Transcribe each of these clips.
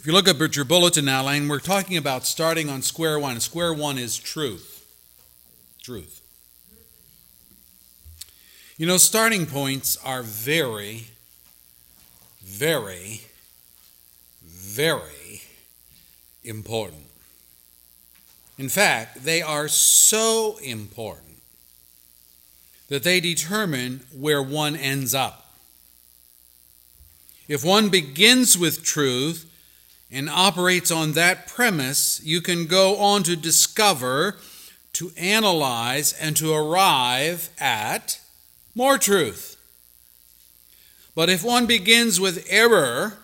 If you look up at your bulletin outline, we're talking about starting on square one. Square one is truth. Truth. You know, starting points are very, very, very important. In fact, they are so important that they determine where one ends up. If one begins with truth and operates on that premise, you can go on to discover, to analyze, and to arrive at more truth. But if one begins with error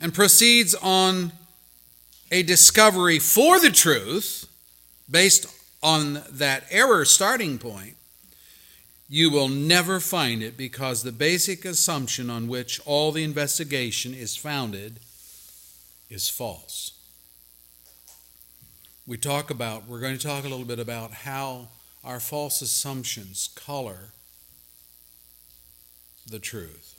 and proceeds on a discovery for the truth based on that error starting point, you will never find it because the basic assumption on which all the investigation is founded is false. We talk about, we're going to talk a little bit about how our false assumptions color the truth.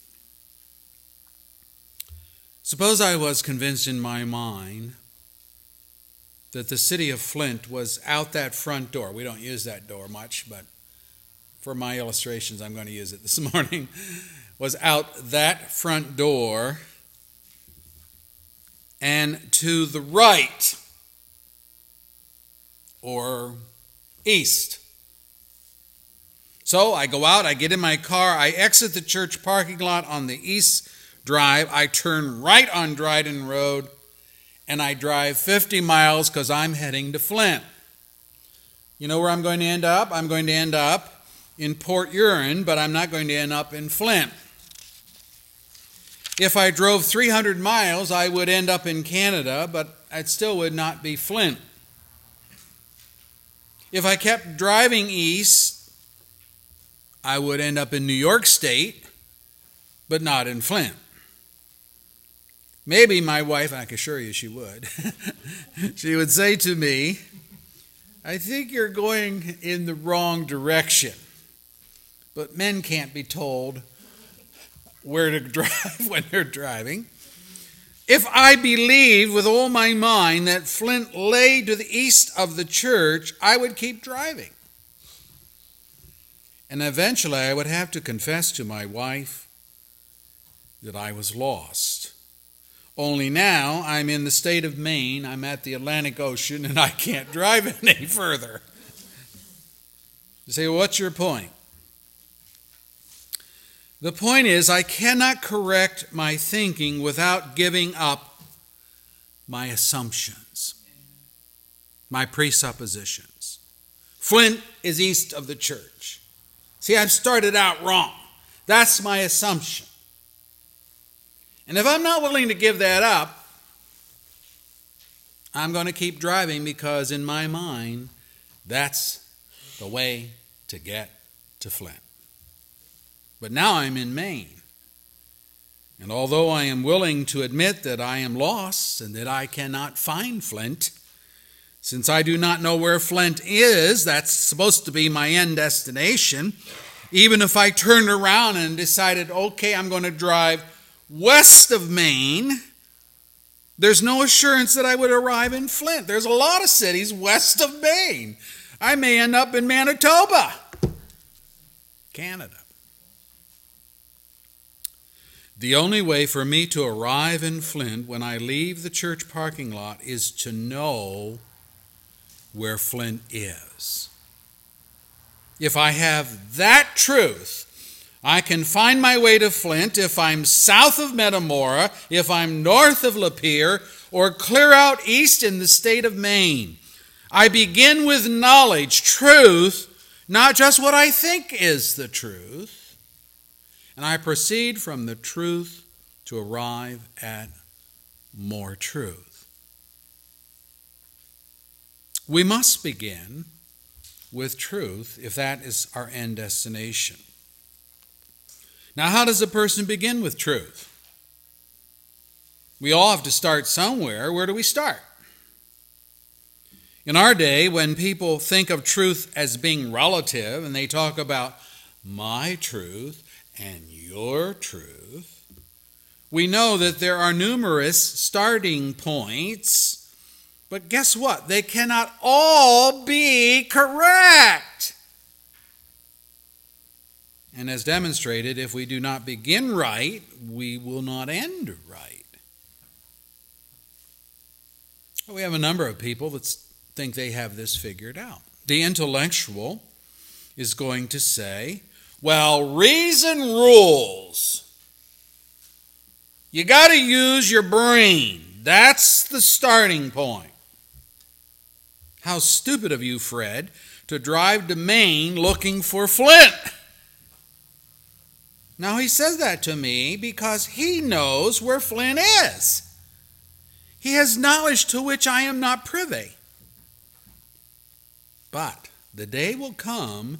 Suppose I was convinced in my mind that the city of Flint was out that front door. We don't use that door much, but for my illustrations, I'm going to use it this morning. was out that front door and to the right or east so I go out, I get in my car, I exit the church parking lot on the east drive, I turn right on Dryden Road, and I drive 50 miles because I'm heading to Flint. You know where I'm going to end up? I'm going to end up in Port Huron, but I'm not going to end up in Flint. If I drove 300 miles, I would end up in Canada, but it still would not be Flint. If I kept driving east, I would end up in New York State, but not in Flint. Maybe my wife, I can assure you she would, she would say to me, I think you're going in the wrong direction. But men can't be told where to drive when they're driving. If I believed with all my mind that Flint lay to the east of the church, I would keep driving. And eventually I would have to confess to my wife that I was lost. Only now I'm in the state of Maine, I'm at the Atlantic Ocean, and I can't drive any further. You say, well, what's your point? The point is, I cannot correct my thinking without giving up my assumptions, my presuppositions. Flint is east of the church. See, I've started out wrong. That's my assumption. And if I'm not willing to give that up, I'm going to keep driving because in my mind, that's the way to get to Flint. But now I'm in Maine. And although I am willing to admit that I am lost and that I cannot find Flint, since I do not know where Flint is, that's supposed to be my end destination. Even if I turned around and decided, okay, I'm going to drive west of Maine, there's no assurance that I would arrive in Flint. There's a lot of cities west of Maine. I may end up in Manitoba, Canada. The only way for me to arrive in Flint when I leave the church parking lot is to know where Flint is. If I have that truth, I can find my way to Flint if I'm south of Metamora, if I'm north of Lapeer, or clear out east in the state of Maine. I begin with knowledge, truth, not just what I think is the truth, and I proceed from the truth to arrive at more truth. We must begin with truth if that is our end destination. Now, how does a person begin with truth? We all have to start somewhere. Where do we start? In our day, when people think of truth as being relative and they talk about my truth and your truth, We know that there are numerous starting points, but guess what? They cannot all be correct. And as demonstrated, if we do not begin right, we will not end right. We have a number of people that think they have this figured out. The intellectual is going to say, well, reason rules. You got to use your brain. That's the starting point. How stupid of you, Fred, to drive to Maine looking for Flint. Now, he says that to me because he knows where Flint is. He has knowledge to which I am not privy. But the day will come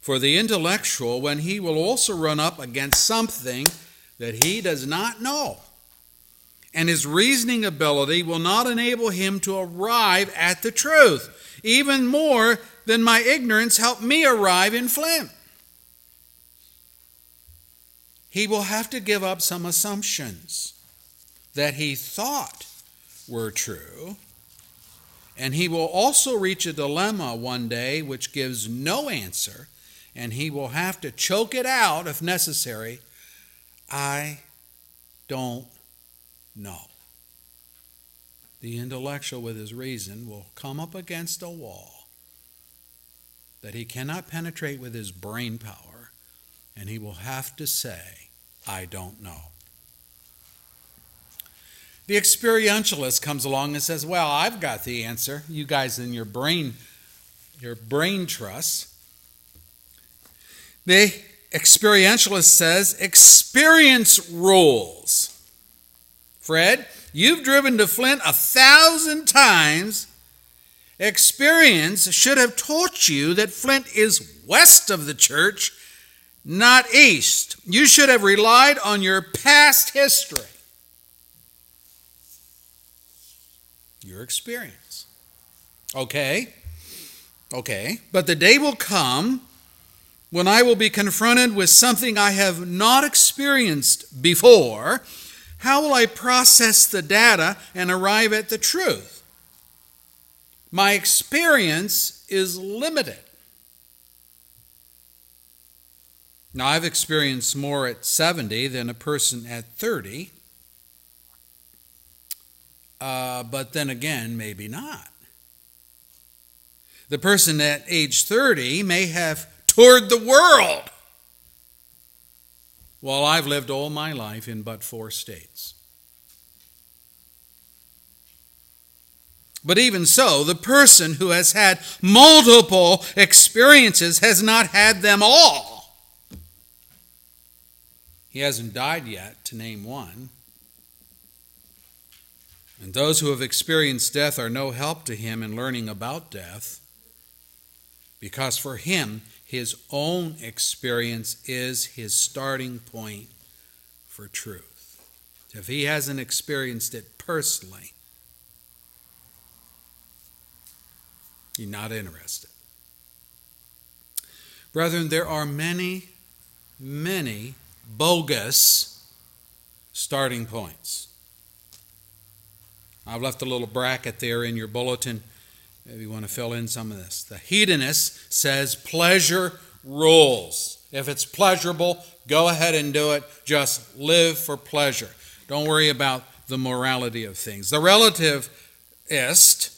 for the intellectual when he will also run up against something that he does not know. And his reasoning ability will not enable him to arrive at the truth, even more than my ignorance helped me arrive in Flint. He will have to give up some assumptions that he thought were true. And he will also reach a dilemma one day which gives no answer, and he will have to choke it out if necessary. I don't know. The intellectual, with his reason, will come up against a wall that he cannot penetrate with his brain power, and he will have to say, I don't know. The experientialist comes along and says, "Well, I've got the answer. You guys in your brain your brain trust." The experientialist says, "Experience rules." Fred, you've driven to Flint a thousand times. Experience should have taught you that Flint is west of the church, not east. You should have relied on your past history. your experience. Okay? Okay. But the day will come when I will be confronted with something I have not experienced before. How will I process the data and arrive at the truth? My experience is limited. Now, I've experienced more at 70 than a person at 30. Uh, but then again, maybe not. The person at age 30 may have toured the world, while I've lived all my life in but four states. But even so, the person who has had multiple experiences has not had them all. He hasn't died yet, to name one. And those who have experienced death are no help to him in learning about death, because for him, his own experience is his starting point for truth. If he hasn't experienced it personally, he's not interested. Brethren, there are many, many bogus starting points. I've left a little bracket there in your bulletin if you want to fill in some of this. The hedonist says pleasure rules. If it's pleasurable, go ahead and do it. Just live for pleasure. Don't worry about the morality of things. The relativist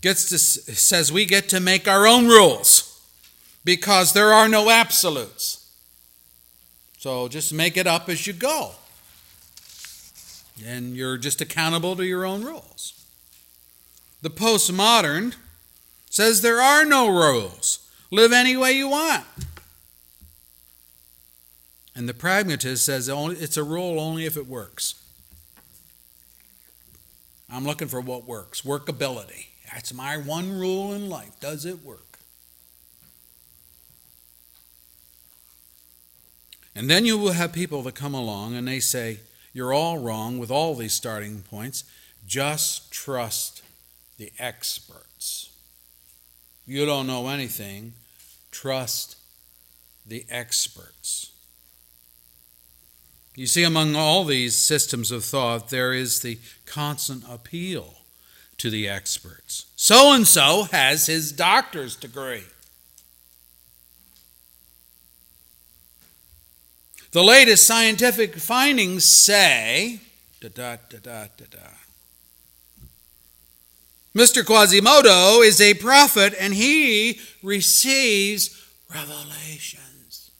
gets to says we get to make our own rules because there are no absolutes. So just make it up as you go and you're just accountable to your own rules. The postmodern says there are no rules. Live any way you want. And the pragmatist says it's a rule only if it works. I'm looking for what works workability. That's my one rule in life. Does it work? And then you will have people that come along and they say, you're all wrong with all these starting points. Just trust the experts. You don't know anything. Trust the experts. You see, among all these systems of thought, there is the constant appeal to the experts. So and so has his doctor's degree. The latest scientific findings say da da da da da da. Mr. Quasimodo is a prophet and he receives revelations.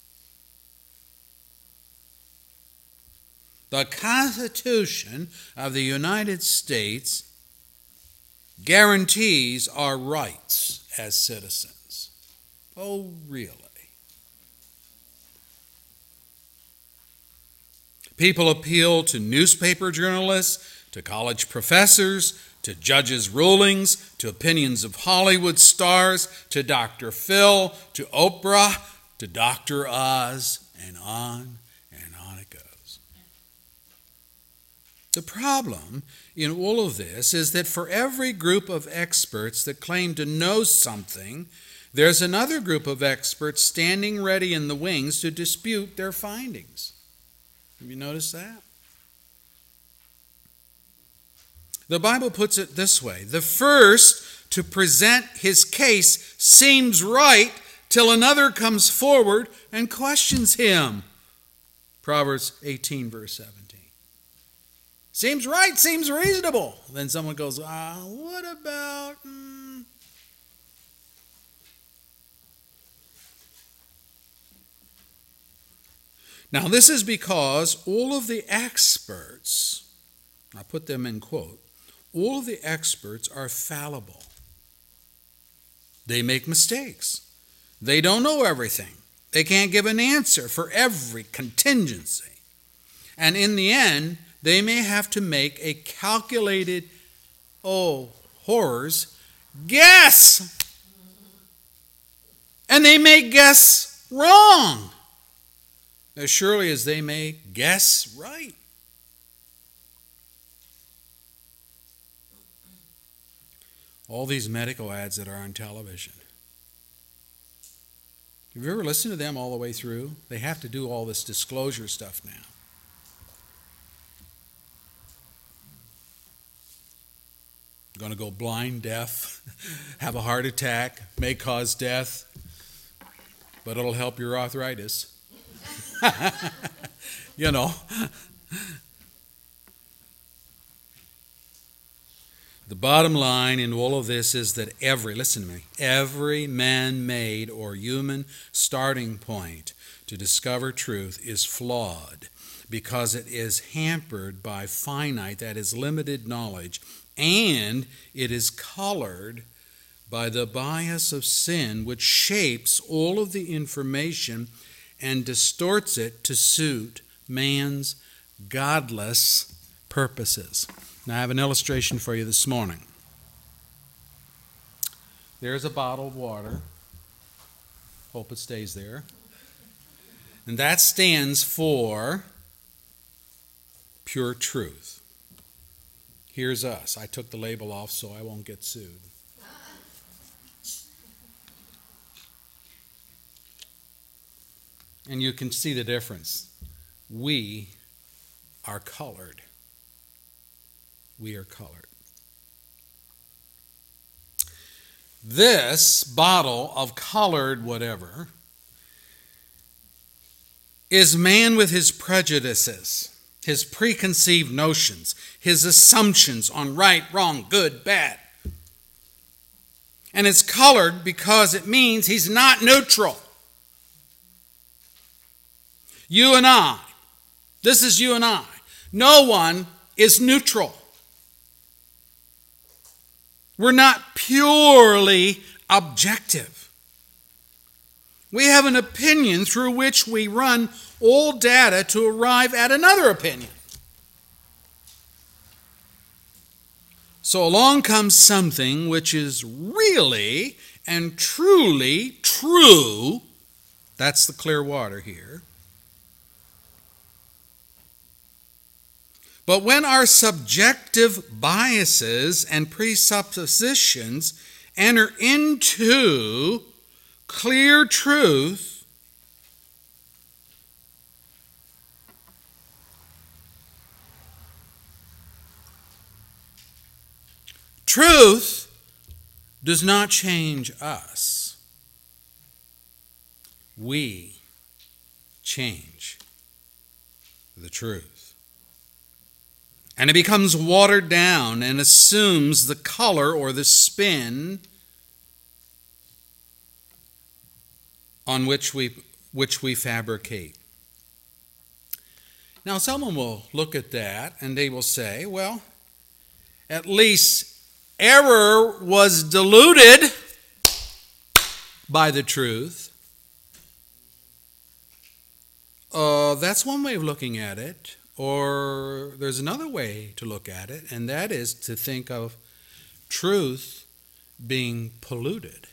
The Constitution of the United States guarantees our rights as citizens. Oh, really? People appeal to newspaper journalists, to college professors, to judges' rulings, to opinions of Hollywood stars, to Dr. Phil, to Oprah, to Dr. Oz, and on and on it goes. The problem in all of this is that for every group of experts that claim to know something, there's another group of experts standing ready in the wings to dispute their findings. Have you noticed that? The Bible puts it this way the first to present his case seems right till another comes forward and questions him. Proverbs 18, verse 17. Seems right, seems reasonable. Then someone goes, ah, what about. Hmm? Now, this is because all of the experts, I put them in quote, all the experts are fallible. They make mistakes. They don't know everything. They can't give an answer for every contingency. And in the end, they may have to make a calculated, oh, horrors, guess. And they may guess wrong as surely as they may guess right. All these medical ads that are on television. Have you ever listened to them all the way through? They have to do all this disclosure stuff now. Going to go blind, deaf, have a heart attack, may cause death, but it'll help your arthritis. you know. The bottom line in all of this is that every, listen to me, every man made or human starting point to discover truth is flawed because it is hampered by finite, that is, limited knowledge, and it is colored by the bias of sin, which shapes all of the information and distorts it to suit man's godless purposes. Now, I have an illustration for you this morning. There's a bottle of water. Hope it stays there. And that stands for pure truth. Here's us. I took the label off so I won't get sued. And you can see the difference. We are colored. We are colored. This bottle of colored whatever is man with his prejudices, his preconceived notions, his assumptions on right, wrong, good, bad. And it's colored because it means he's not neutral. You and I, this is you and I. No one is neutral. We're not purely objective. We have an opinion through which we run all data to arrive at another opinion. So along comes something which is really and truly true. That's the clear water here. But when our subjective biases and presuppositions enter into clear truth, truth does not change us. We change the truth. And it becomes watered down and assumes the color or the spin on which we, which we fabricate. Now, someone will look at that and they will say, well, at least error was diluted by the truth. Uh, that's one way of looking at it. Or there's another way to look at it, and that is to think of truth being polluted.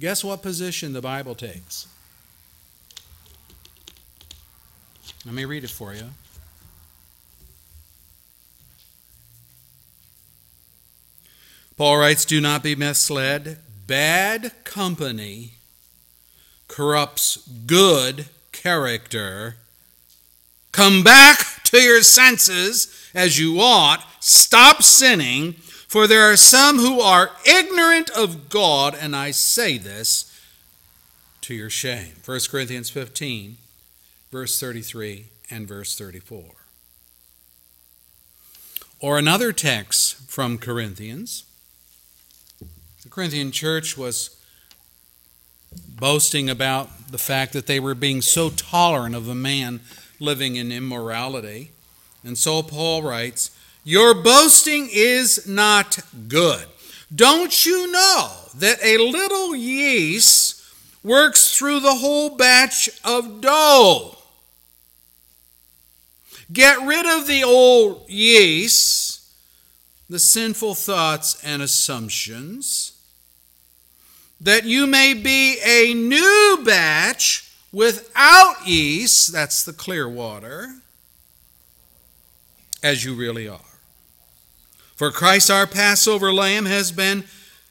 Guess what position the Bible takes? Let me read it for you. Paul writes, Do not be misled. Bad company corrupts good character. Come back to your senses as you ought. Stop sinning, for there are some who are ignorant of God, and I say this to your shame. 1 Corinthians 15, verse 33 and verse 34. Or another text from Corinthians. The Corinthian church was boasting about the fact that they were being so tolerant of a man living in immorality. And so Paul writes, Your boasting is not good. Don't you know that a little yeast works through the whole batch of dough? Get rid of the old yeast, the sinful thoughts and assumptions that you may be a new batch without yeast, that's the clear water, as you really are. For Christ our Passover lamb has been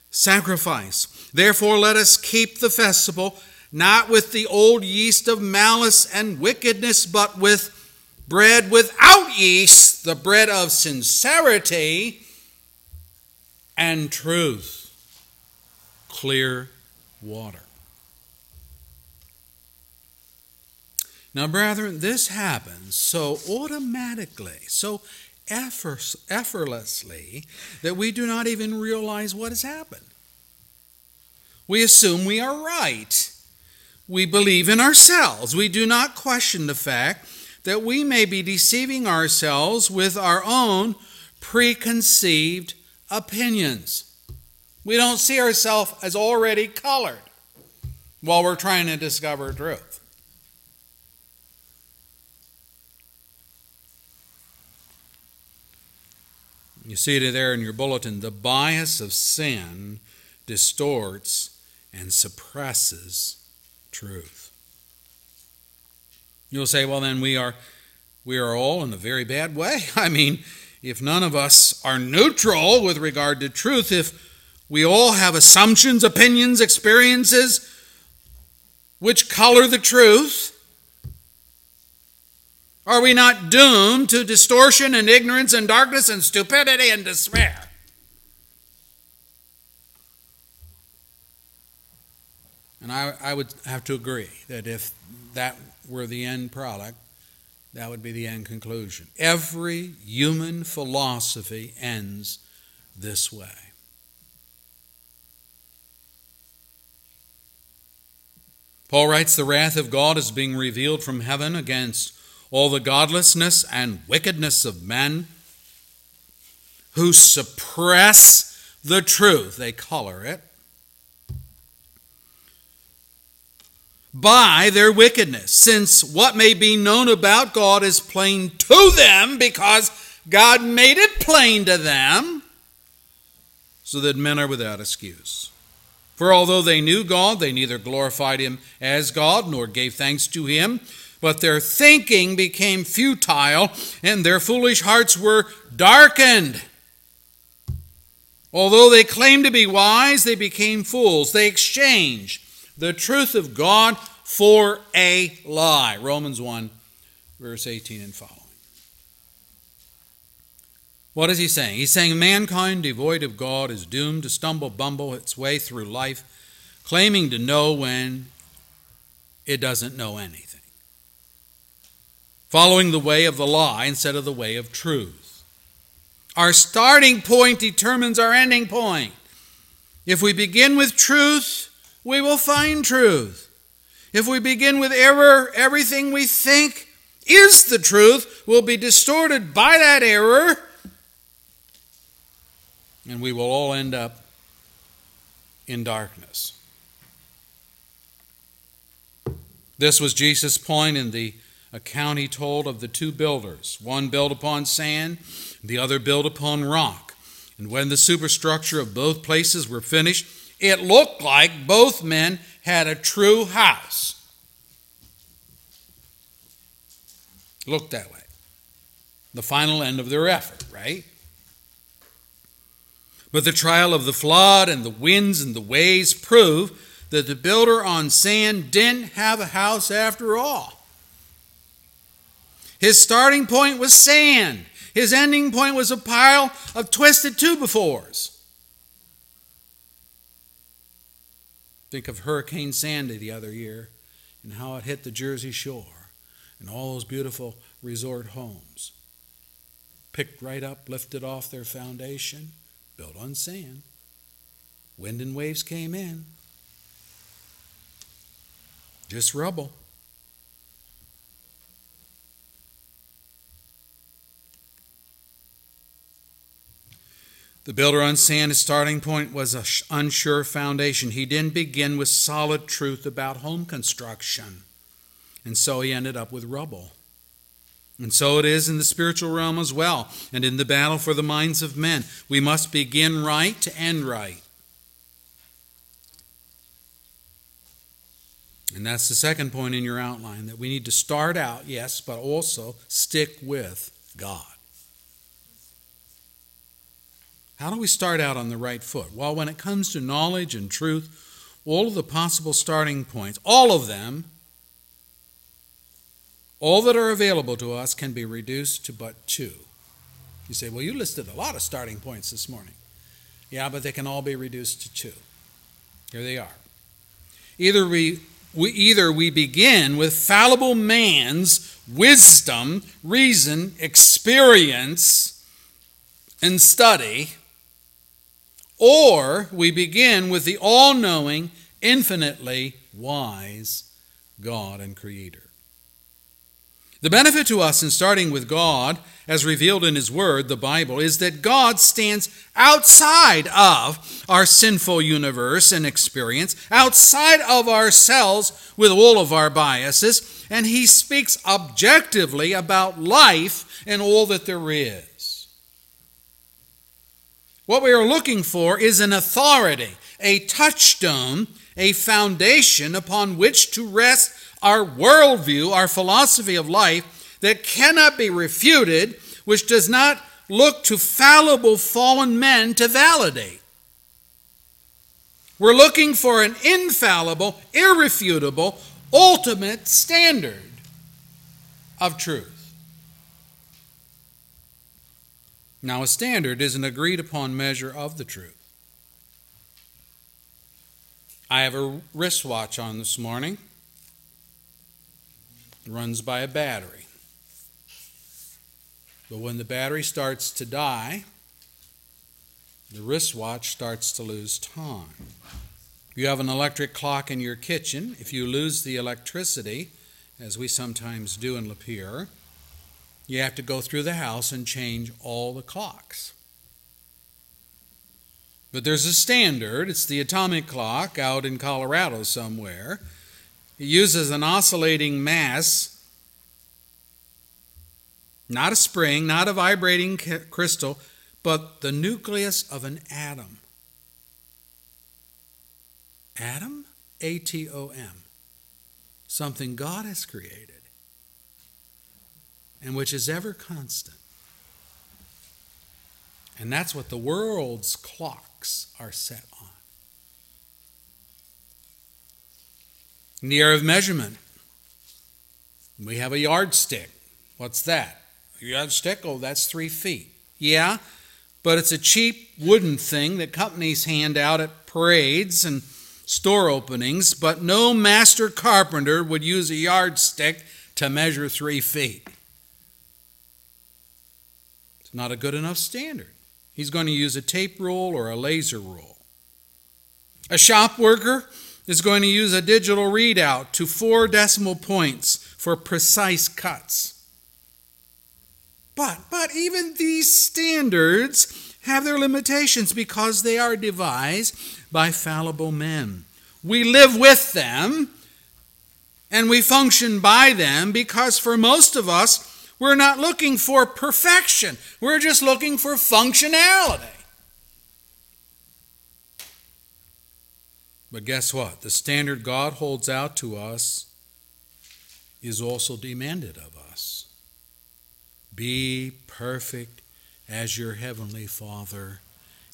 sacrificed. Therefore, let us keep the festival not with the old yeast of malice and wickedness, but with bread without yeast, the bread of sincerity and truth clear water. Now, brethren, this happens so automatically, so effortlessly, that we do not even realize what has happened. We assume we are right. We believe in ourselves. We do not question the fact that we may be deceiving ourselves with our own preconceived opinions. We don't see ourselves as already colored while we're trying to discover truth. You see it there in your bulletin. The bias of sin distorts and suppresses truth. You'll say, well, then we are, we are all in a very bad way. I mean, if none of us are neutral with regard to truth, if we all have assumptions, opinions, experiences which color the truth. Are we not doomed to distortion and ignorance and darkness and stupidity and despair? And I, I would have to agree that if that were the end product, that would be the end conclusion. Every human philosophy ends this way. Paul writes, The wrath of God is being revealed from heaven against all the godlessness and wickedness of men who suppress the truth. They color it. By their wickedness, since what may be known about God is plain to them because God made it plain to them, so that men are without excuse. For although they knew God, they neither glorified him as God nor gave thanks to him, but their thinking became futile and their foolish hearts were darkened. Although they claimed to be wise, they became fools. They exchanged the truth of God for a lie. Romans 1, verse 18 and following. What is he saying? He's saying mankind devoid of God is doomed to stumble, bumble its way through life, claiming to know when it doesn't know anything, following the way of the lie instead of the way of truth. Our starting point determines our ending point. If we begin with truth, we will find truth. If we begin with error, everything we think is the truth will be distorted by that error, and we will all end up in darkness. This was Jesus' point in the account he told of the two builders one built upon sand, the other built upon rock. And when the superstructure of both places were finished, it looked like both men had a true house. Looked that way. The final end of their effort, right? But the trial of the flood and the winds and the waves prove that the builder on sand didn't have a house after all. His starting point was sand. His ending point was a pile of twisted two befores. Think of Hurricane Sandy the other year and how it hit the Jersey Shore and all those beautiful resort homes. Picked right up, lifted off their foundation, built on sand. Wind and waves came in, just rubble. The builder on sand, his starting point was an unsure foundation. He didn't begin with solid truth about home construction. And so he ended up with rubble. And so it is in the spiritual realm as well, and in the battle for the minds of men. We must begin right to end right. And that's the second point in your outline that we need to start out, yes, but also stick with God. How do we start out on the right foot? Well, when it comes to knowledge and truth, all of the possible starting points, all of them, all that are available to us can be reduced to but two. You say, well, you listed a lot of starting points this morning. Yeah, but they can all be reduced to two. Here they are. Either we we either we begin with fallible man's wisdom, reason, experience, and study, or we begin with the all knowing, infinitely wise God and Creator. The benefit to us in starting with God, as revealed in His Word, the Bible, is that God stands outside of our sinful universe and experience, outside of ourselves with all of our biases, and He speaks objectively about life and all that there is. What we are looking for is an authority, a touchstone, a foundation upon which to rest our worldview, our philosophy of life that cannot be refuted, which does not look to fallible fallen men to validate. We're looking for an infallible, irrefutable, ultimate standard of truth. Now, a standard is an agreed upon measure of the truth. I have a wristwatch on this morning runs by a battery. But when the battery starts to die, the wristwatch starts to lose time. You have an electric clock in your kitchen. If you lose the electricity, as we sometimes do in Lapeer, you have to go through the house and change all the clocks. But there's a standard, it's the atomic clock out in Colorado somewhere it uses an oscillating mass, not a spring, not a vibrating crystal, but the nucleus of an atom. Atom? A T O M. Something God has created and which is ever constant. And that's what the world's clocks are set on. In the area of measurement, we have a yardstick. What's that? A yardstick? Oh, that's three feet. Yeah, but it's a cheap wooden thing that companies hand out at parades and store openings, but no master carpenter would use a yardstick to measure three feet. It's not a good enough standard. He's going to use a tape rule or a laser rule. A shop worker is going to use a digital readout to four decimal points for precise cuts. But, but even these standards have their limitations because they are devised by fallible men. We live with them and we function by them because for most of us, we're not looking for perfection. We're just looking for functionality. But guess what? The standard God holds out to us is also demanded of us. Be perfect as your heavenly Father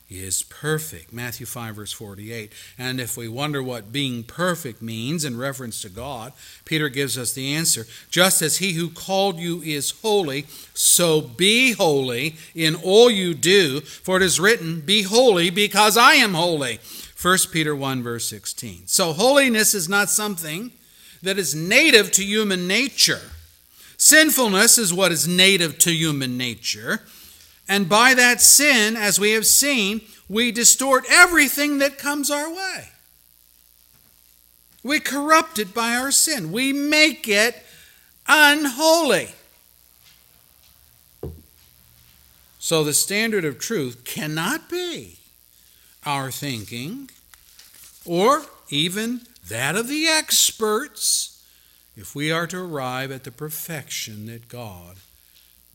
is perfect. Matthew 5, verse 48. And if we wonder what being perfect means in reference to God, Peter gives us the answer. Just as he who called you is holy, so be holy in all you do, for it is written, Be holy because I am holy. 1 Peter 1, verse 16. So holiness is not something that is native to human nature. Sinfulness is what is native to human nature. And by that sin, as we have seen, we distort everything that comes our way. We corrupt it by our sin. We make it unholy. So the standard of truth cannot be our thinking or even that of the experts if we are to arrive at the perfection that God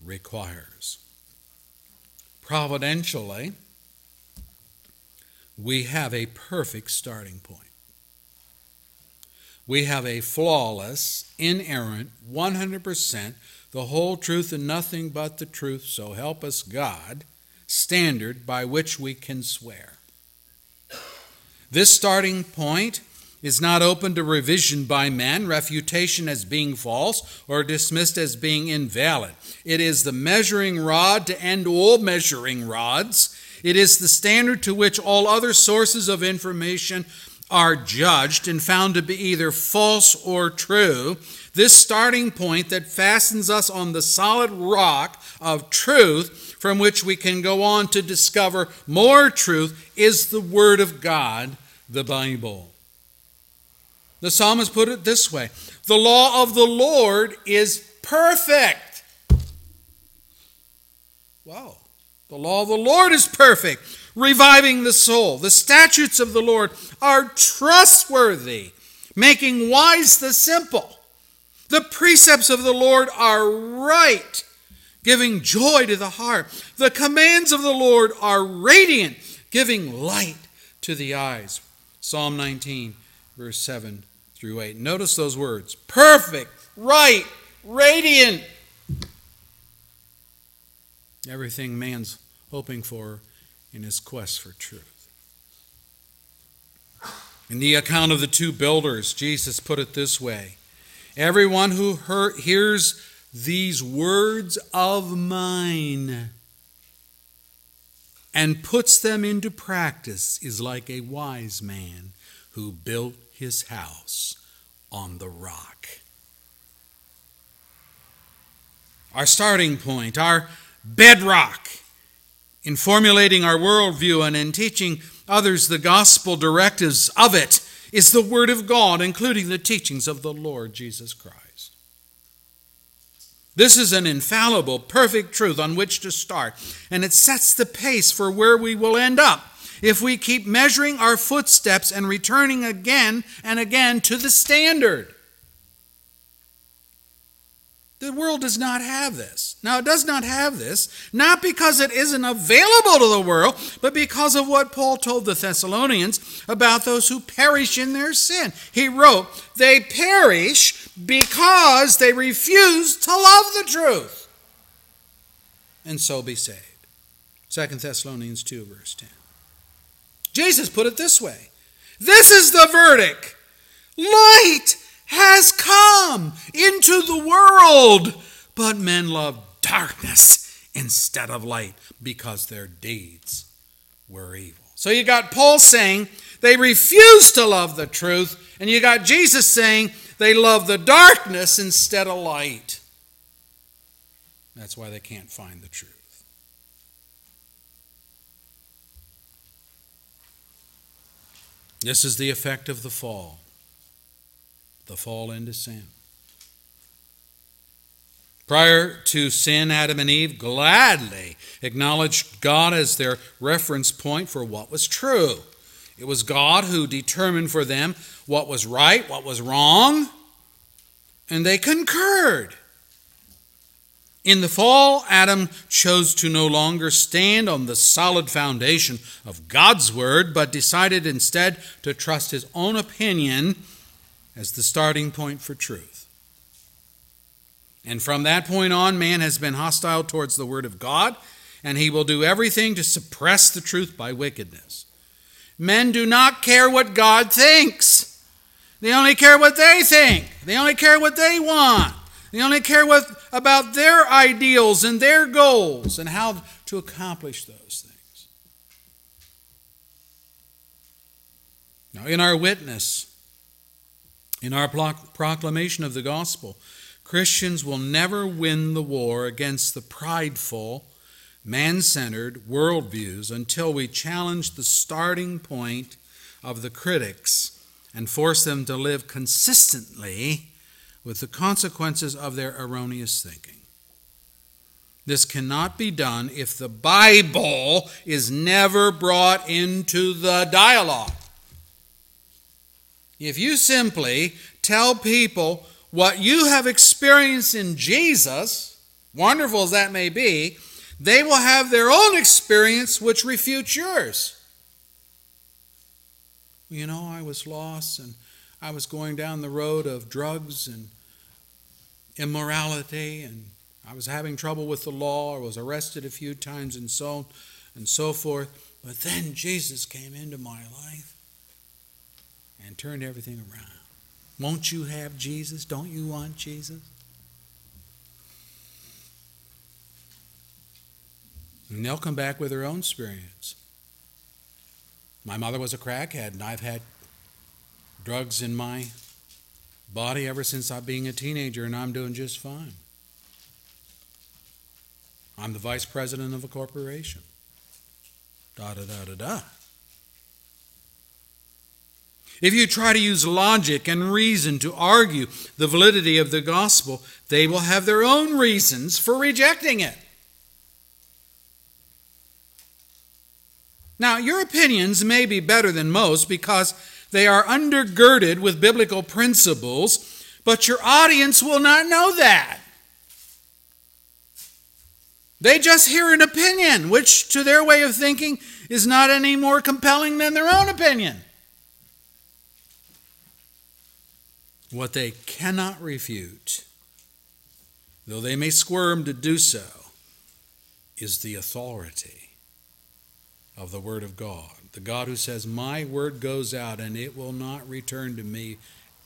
requires providentially, we have a perfect starting point. We have a flawless, inerrant, 100%, the whole truth and nothing but the truth, so help us God, standard by which we can swear. This starting point is not open to revision by men, refutation as being false, or dismissed as being invalid. It is the measuring rod to end all measuring rods. It is the standard to which all other sources of information are judged and found to be either false or true. This starting point that fastens us on the solid rock of truth from which we can go on to discover more truth is the Word of God, the Bible. The psalmist put it this way The law of the Lord is perfect. Wow. The law of the Lord is perfect, reviving the soul. The statutes of the Lord are trustworthy, making wise the simple. The precepts of the Lord are right, giving joy to the heart. The commands of the Lord are radiant, giving light to the eyes. Psalm 19, verse 7 through 8. Notice those words perfect, right, radiant. Everything man's hoping for in his quest for truth. In the account of the two builders, Jesus put it this way Everyone who hears these words of mine and puts them into practice is like a wise man who built his house on the rock. Our starting point, our bedrock in formulating our worldview and in teaching others the gospel directives of it is the Word of God, including the teachings of the Lord Jesus Christ. This is an infallible, perfect truth on which to start, and it sets the pace for where we will end up if we keep measuring our footsteps and returning again and again to the standard. The world does not have this. Now, it does not have this, not because it isn't available to the world, but because of what Paul told the Thessalonians about those who perish in their sin. He wrote, They perish because they refuse to love the truth and so be saved. 2 Thessalonians 2, verse 10. Jesus put it this way This is the verdict light has come into the world, but men love darkness instead of light because their deeds were evil. So you got Paul saying they refuse to love the truth, and you got Jesus saying they love the darkness instead of light. That's why they can't find the truth. This is the effect of the fall, the fall into sin. Prior to sin, Adam and Eve gladly acknowledged God as their reference point for what was true. It was God who determined for them what was right, what was wrong, and they concurred. In the fall, Adam chose to no longer stand on the solid foundation of God's word, but decided instead to trust his own opinion as the starting point for truth. And from that point on, man has been hostile towards the Word of God, and he will do everything to suppress the truth by wickedness. Men do not care what God thinks, they only care what they think, they only care what they want. They only care what, about their ideals and their goals and how to accomplish those things. Now, in our witness, in our proclamation of the gospel, Christians will never win the war against the prideful, man centered worldviews until we challenge the starting point of the critics and force them to live consistently with the consequences of their erroneous thinking. This cannot be done if the Bible is never brought into the dialogue. If you simply tell people what you have experienced in Jesus, wonderful as that may be, they will have their own experience which refutes yours. You know, I was lost and I was going down the road of drugs and immorality and I was having trouble with the law, I was arrested a few times and so on and so forth. But then Jesus came into my life and turned everything around. Won't you have Jesus? Don't you want Jesus? And they'll come back with their own experience. My mother was a crackhead, and I've had drugs in my body ever since I being a teenager, and I'm doing just fine. I'm the vice president of a corporation. Da da da da da. If you try to use logic and reason to argue the validity of the gospel, they will have their own reasons for rejecting it. Now, your opinions may be better than most because they are undergirded with biblical principles, but your audience will not know that. They just hear an opinion, which to their way of thinking is not any more compelling than their own opinion. What they cannot refute, though they may squirm to do so, is the authority of the Word of God. The God who says, My word goes out and it will not return to me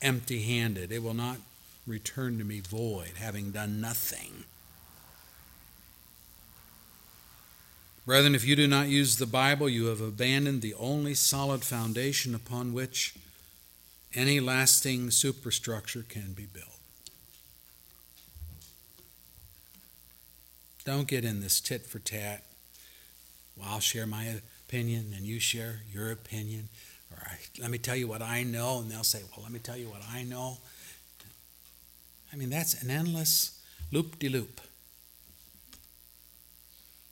empty handed, it will not return to me void, having done nothing. Brethren, if you do not use the Bible, you have abandoned the only solid foundation upon which any lasting superstructure can be built. Don't get in this tit for tat. Well, I'll share my opinion and you share your opinion. Or let me tell you what I know. And they'll say, well, let me tell you what I know. I mean, that's an endless loop de loop.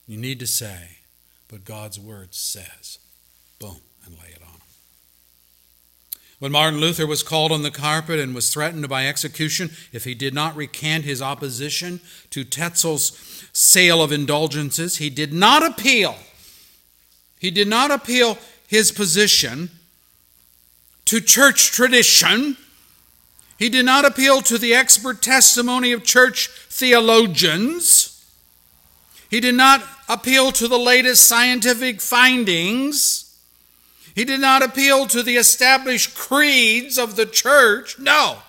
You need to say, but God's word says. Boom, and lay it on. When Martin Luther was called on the carpet and was threatened by execution if he did not recant his opposition to Tetzel's sale of indulgences, he did not appeal. He did not appeal his position to church tradition. He did not appeal to the expert testimony of church theologians. He did not appeal to the latest scientific findings. He did not appeal to the established creeds of the church. No,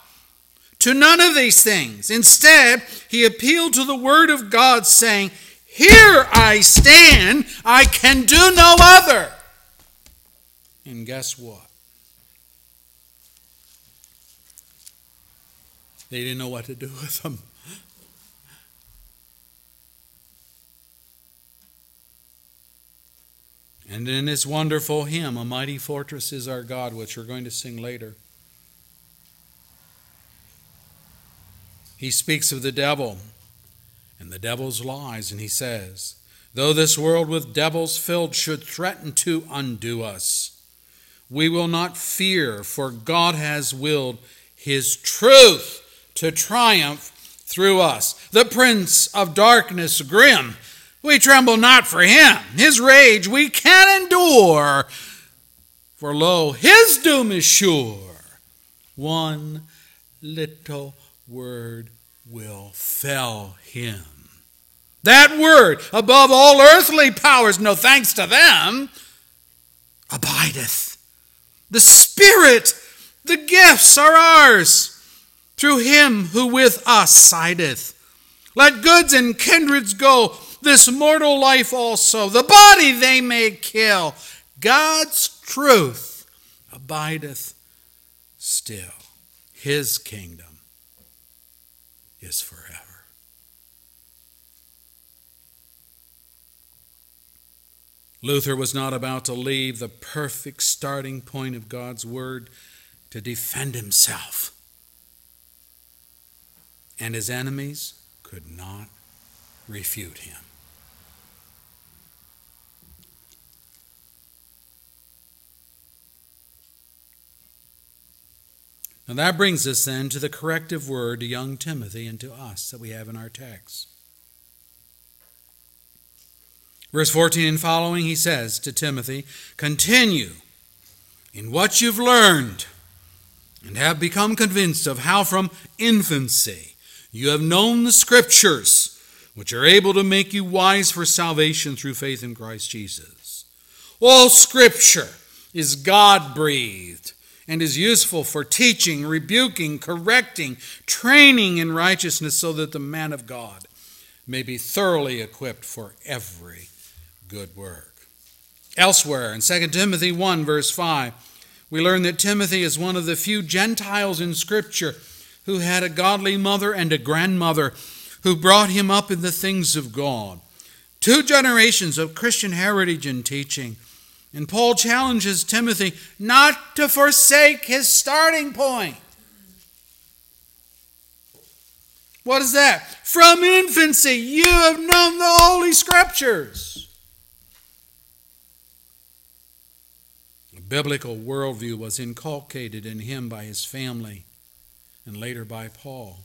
to none of these things. Instead, he appealed to the Word of God, saying, Here I stand, I can do no other. And guess what? They didn't know what to do with them. And in this wonderful hymn, A Mighty Fortress is Our God, which we're going to sing later, he speaks of the devil and the devil's lies, and he says, Though this world with devils filled should threaten to undo us, we will not fear, for God has willed his truth to triumph through us. The prince of darkness grim we tremble not for him. His rage we can endure. For lo, his doom is sure. One little word will fell him. That word, above all earthly powers, no thanks to them, abideth. The Spirit, the gifts are ours through him who with us sideth. Let goods and kindreds go this mortal life also. The body they may kill. God's truth abideth still. His kingdom is forever. Luther was not about to leave the perfect starting point of God's Word to defend himself. And his enemies could not refute him. Now that brings us then to the corrective word to young Timothy and to us that we have in our text. Verse 14 and following, he says to Timothy, Continue in what you've learned and have become convinced of how from infancy you have known the Scriptures, which are able to make you wise for salvation through faith in Christ Jesus. All Scripture is God breathed and is useful for teaching, rebuking, correcting, training in righteousness, so that the man of God may be thoroughly equipped for every good work. Elsewhere, in 2 Timothy 1, verse 5, we learn that Timothy is one of the few Gentiles in Scripture who had a godly mother and a grandmother who brought him up in the things of God. Two generations of Christian heritage and teaching. And Paul challenges Timothy not to forsake his starting point. What is that? From infancy, you have known the Holy Scriptures. A biblical worldview was inculcated in him by his family and later by Paul.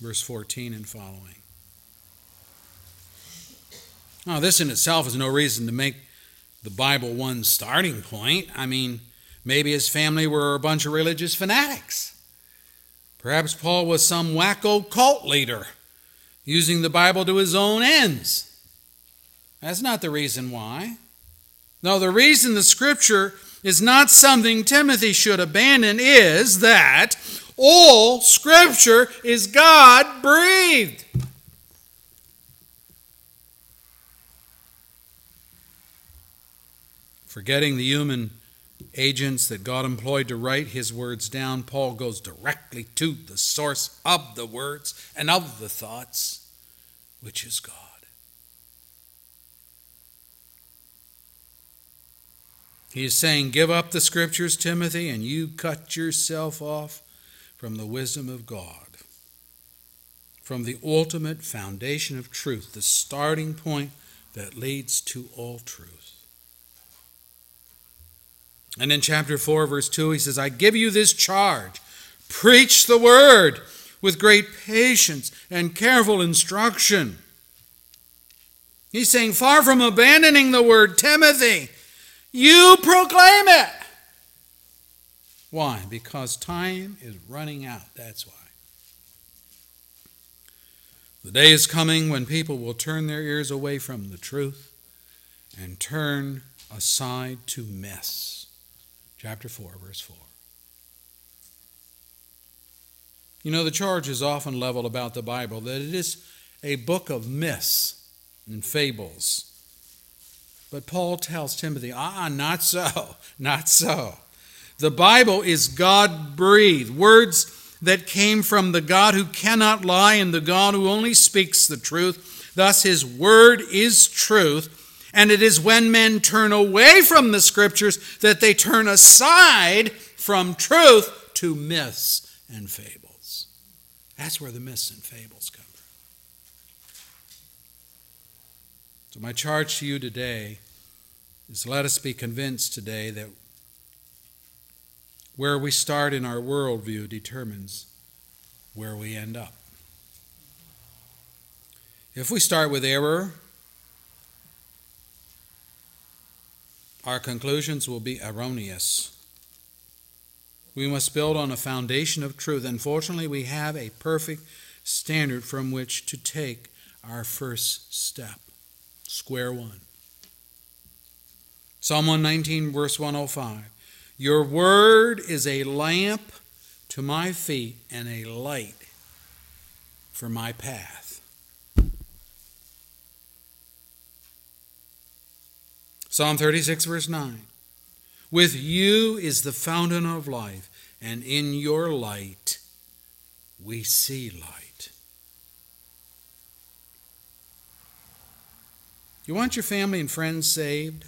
Verse 14 and following. Now, this in itself is no reason to make the Bible one starting point. I mean, maybe his family were a bunch of religious fanatics. Perhaps Paul was some wacko cult leader using the Bible to his own ends. That's not the reason why. No, the reason the scripture is not something Timothy should abandon is that all scripture is God breathed. Forgetting the human agents that God employed to write his words down, Paul goes directly to the source of the words and of the thoughts, which is God. He is saying, Give up the scriptures, Timothy, and you cut yourself off from the wisdom of God, from the ultimate foundation of truth, the starting point that leads to all truth. And in chapter 4, verse 2, he says, I give you this charge preach the word with great patience and careful instruction. He's saying, far from abandoning the word, Timothy, you proclaim it. Why? Because time is running out. That's why. The day is coming when people will turn their ears away from the truth and turn aside to mess chapter 4, verse 4. You know, the charge is often leveled about the Bible that it is a book of myths. and fables. But Paul tells Timothy, ah, not so, not so. The Bible is God breathed, words that came from the God who cannot lie and the God who only speaks the truth. Thus, his word is truth. And it is when men turn away from the scriptures that they turn aside from truth to myths and fables. That's where the myths and fables come from. So, my charge to you today is let us be convinced today that where we start in our worldview determines where we end up. If we start with error, our conclusions will be erroneous. We must build on a foundation of truth. Unfortunately, we have a perfect standard from which to take our first step. Square one. Psalm 119, verse 105. Your word is a lamp to my feet and a light for my path. Psalm 36, verse 9. With you is the fountain of life, and in your light we see light. You want your family and friends saved?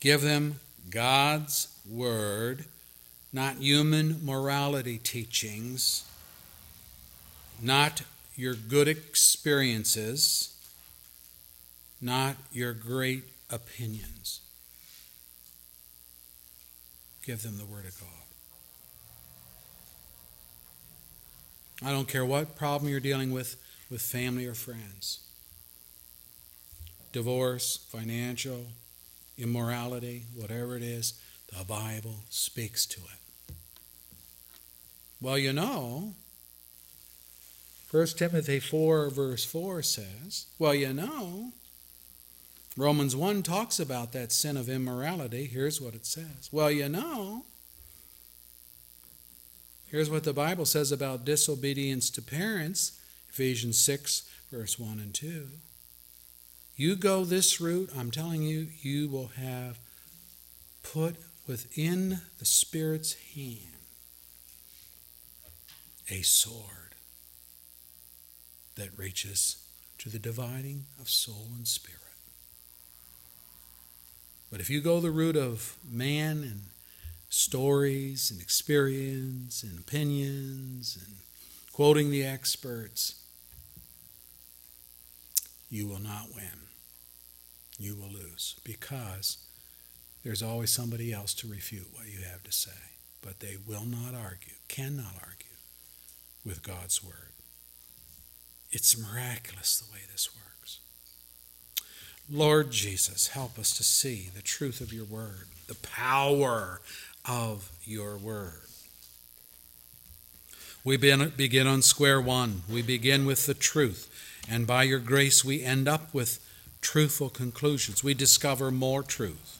Give them God's Word, not human morality teachings, not your good experiences, not your great opinions. Give them the Word of God. I don't care what problem you're dealing with with family or friends divorce, financial, immorality, whatever it is, the Bible speaks to it. Well, you know, 1 Timothy 4, verse 4 says, well, you know, Romans 1 talks about that sin of immorality. Here's what it says. Well, you know, here's what the Bible says about disobedience to parents Ephesians 6, verse 1 and 2. You go this route, I'm telling you, you will have put within the Spirit's hand a sword that reaches to the dividing of soul and spirit. But if you go the route of man and stories and experience and opinions and quoting the experts, you will not win you will lose because there's always somebody else to refute what you have to say. But they will not argue, cannot argue with God's word. It's miraculous the way this works. Lord Jesus, help us to see the truth of your word, the power of your word. We begin on square one. We begin with the truth. And by your grace, we end up with truthful conclusions. We discover more truth.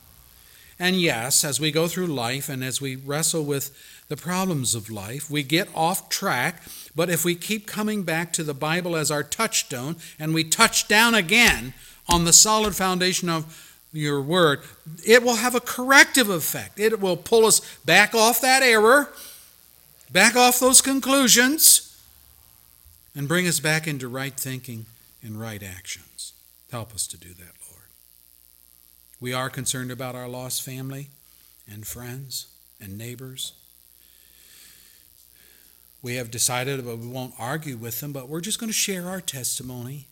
And yes, as we go through life and as we wrestle with the problems of life, we get off track. But if we keep coming back to the Bible as our touchstone and we touch down again on the solid foundation of your word, it will have a corrective effect. It will pull us back off that error, back off those conclusions, and bring us back into right thinking and right actions. Help us to do that, Lord. We are concerned about our lost family and friends and neighbors. We have decided we won't argue with them, but we're just going to share our testimony.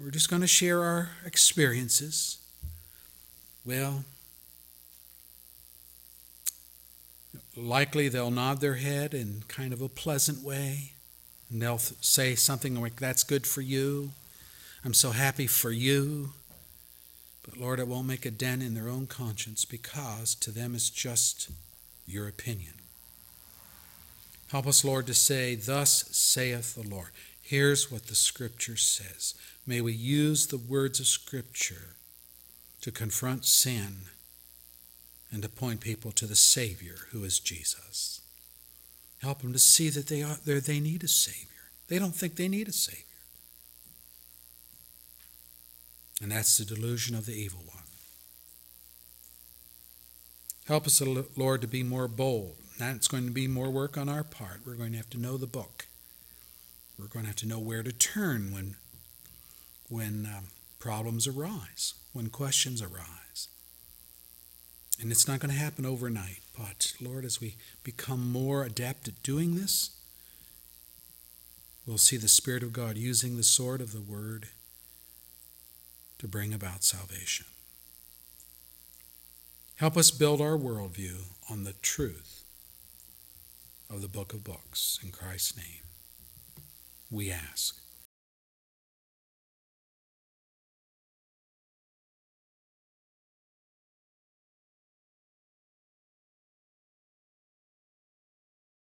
We're just going to share our experiences. Well, likely they'll nod their head in kind of a pleasant way, and they'll say something like, That's good for you. I'm so happy for you. But Lord, it won't make a dent in their own conscience because to them it's just your opinion. Help us, Lord, to say, Thus saith the Lord. Here's what the Scripture says. May we use the words of Scripture to confront sin and to point people to the Savior who is Jesus. Help them to see that they, are, they need a Savior. They don't think they need a Savior. And that's the delusion of the evil one. Help us, Lord, to be more bold. That's going to be more work on our part. We're going to have to know the book. We're going to have to know where to turn when, when um, problems arise, when questions arise. And it's not going to happen overnight. But, Lord, as we become more adept at doing this, we'll see the Spirit of God using the sword of the Word to bring about salvation. Help us build our worldview on the truth of the book of books. In Christ's name, we ask.